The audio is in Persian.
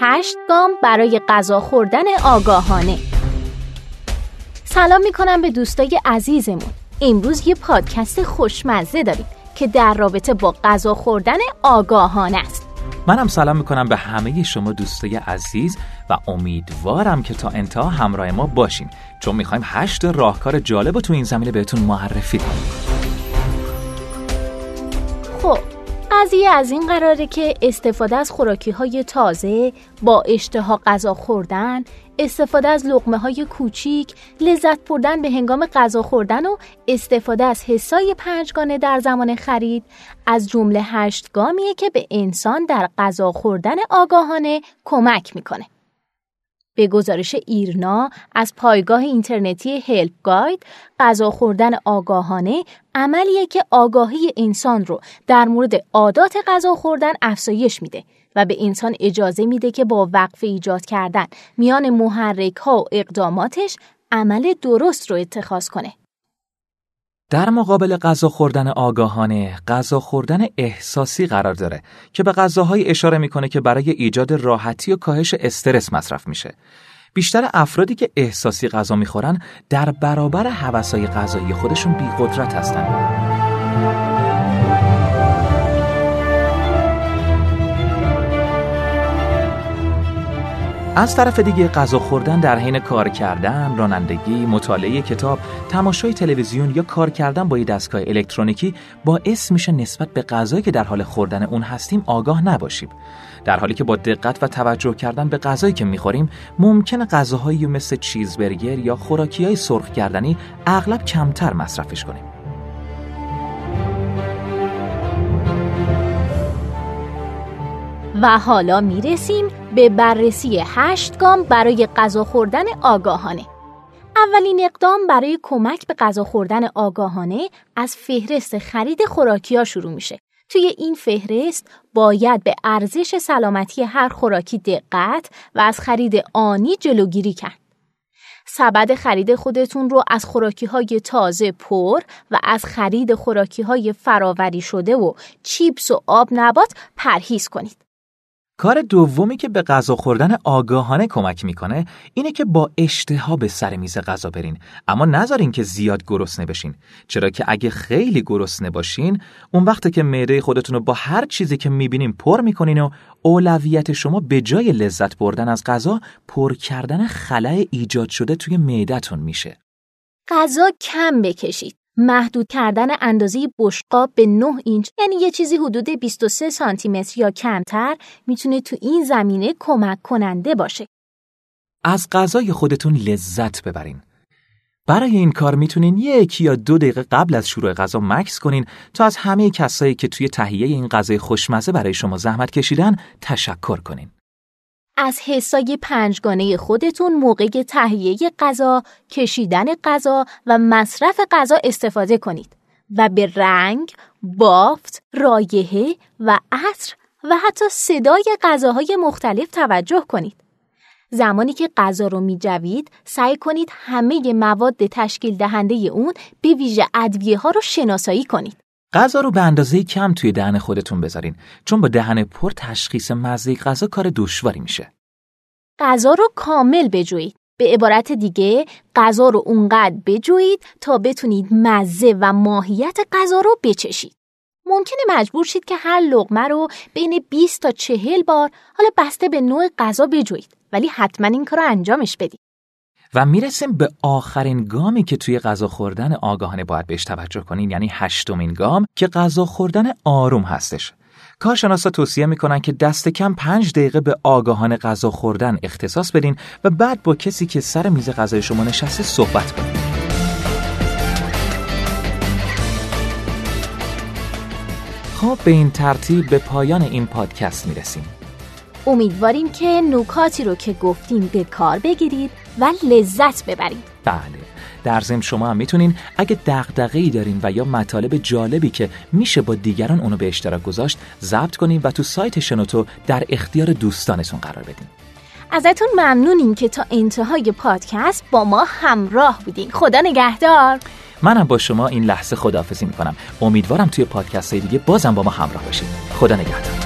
هشت گام برای غذا خوردن آگاهانه. سلام می‌کنم به دوستای عزیزمون. امروز یه پادکست خوشمزه داریم که در رابطه با غذا خوردن آگاهانه است. منم سلام می‌کنم به همه شما دوستای عزیز و امیدوارم که تا انتها همراه ما باشین. چون می‌خوایم هشت راهکار جالب تو این زمینه بهتون معرفی کنیم. قضیه از این قراره که استفاده از خوراکی های تازه با اشتها غذا خوردن استفاده از لقمه های کوچیک لذت بردن به هنگام غذا خوردن و استفاده از حسای پنجگانه در زمان خرید از جمله هشت گامیه که به انسان در غذا خوردن آگاهانه کمک می‌کنه. به گزارش ایرنا از پایگاه اینترنتی هلپ گاید غذا خوردن آگاهانه عملیه که آگاهی انسان رو در مورد عادات غذا خوردن افزایش میده و به انسان اجازه میده که با وقف ایجاد کردن میان محرک ها و اقداماتش عمل درست رو اتخاذ کنه. در مقابل غذا خوردن آگاهانه، غذا خوردن احساسی قرار داره که به غذاهای اشاره می‌کنه که برای ایجاد راحتی و کاهش استرس مصرف میشه. بیشتر افرادی که احساسی غذا می‌خورن در برابر حوثای غذایی خودشون بیقدرت هستن. از طرف دیگه غذا خوردن در حین کار کردن، رانندگی، مطالعه کتاب، تماشای تلویزیون یا کار کردن با یه دستگاه الکترونیکی باعث میشه نسبت به غذایی که در حال خوردن اون هستیم آگاه نباشیم. در حالی که با دقت و توجه کردن به غذایی که می‌خوریم ممکن غذاهایی مثل چیزبرگر یا خوراکی های سرخ کردنی اغلب کمتر مصرفش کنیم. و حالا می‌رسیم به بررسی هشت گام برای غذا خوردن آگاهانه. اولین اقدام برای کمک به غذا خوردن آگاهانه از فهرست خرید خوراکی ها شروع میشه. توی این فهرست باید به ارزش سلامتی هر خوراکی دقت و از خرید آنی جلوگیری کرد. سبد خرید خودتون رو از خوراکی های تازه پر و از خرید خوراکی های فراوری شده و چیپس و آب نبات پرهیز کنید. کار دومی که به غذا خوردن آگاهانه کمک می‌کنه اینه که با اشتها به سر میز غذا برین. اما نذارین که زیاد گرسنه بشین. چرا که اگه خیلی گرسنه باشین اون وقت که معده خودتون رو با هر چیزی که می‌بینین پر می‌کنین و اولویت شما به جای لذت بردن از غذا پر کردن خلای ایجاد شده توی معدهتون میشه. غذا کم بکشید. محدود کردن اندازه بشقاب به 9 اینچ یعنی یه چیزی حدود 23 سانتی متر یا کمتر می‌تونه تو این زمینه کمک کننده باشه. از غذای خودتون لذت ببرین. برای این کار می‌تونین یکی یا دو دقیقه قبل از شروع غذا مکس کنین تا از همه کسایی که توی تهیه این غذای خوشمزه برای شما زحمت کشیدن تشکر کنین. از حسای پنجگانه خودتون موقع تهیه غذا، کشیدن غذا و مصرف غذا استفاده کنید و به رنگ، بافت، رایحه و عطر و حتی صدای غذاهای مختلف توجه کنید. زمانی که غذا رو میجوید سعی کنید همه مواد تشکیل دهنده اون به ویژه ادویه ها رو شناسایی کنید. غذا رو به اندازه کم توی دهن خودتون بذارین چون با دهن پر تشخیص مزه غذا کار دشواری میشه. غذا رو کامل بجویید. به عبارت دیگه غذا رو اونقدر بجویید تا بتونید مزه و ماهیت غذا رو بچشید. ممکنه مجبور شید که هر لغمه رو بین 20 تا 40 بار حالا بسته به نوع غذا بجویید ولی حتما این کار رو انجامش بدید. و می‌رسیم به آخرین گامی که توی غذا خوردن آگاهانه باید بهش توجه کنین یعنی هشتمین گام که غذا خوردن آروم هستش کارشناسا توصیه می‌کنن که دست کم پنج دقیقه به آگاهانه غذا خوردن اختصاص بدین و بعد با کسی که سر میز غذای شما نشسته صحبت کنید. خب به این ترتیب به پایان این پادکست می‌رسیم. امیدواریم که نکاتی رو که گفتیم به کار بگیرید و لذت ببرید. بله. در ضمن شما هم می‌تونین اگه ای دارین و یا مطالب جالبی که میشه با دیگران اونو به اشتراک گذاشت ضبط کنین و تو سایت شنوتو در اختیار دوستانتون قرار بدین. ازتون ممنونیم که تا انتهای پادکست با ما همراه بودین. خدا نگهدار. منم با شما این لحظه خداحافظی می‌کنم. امیدوارم توی پادکست های دیگه بازم با ما همراه باشید. خدا نگهدار.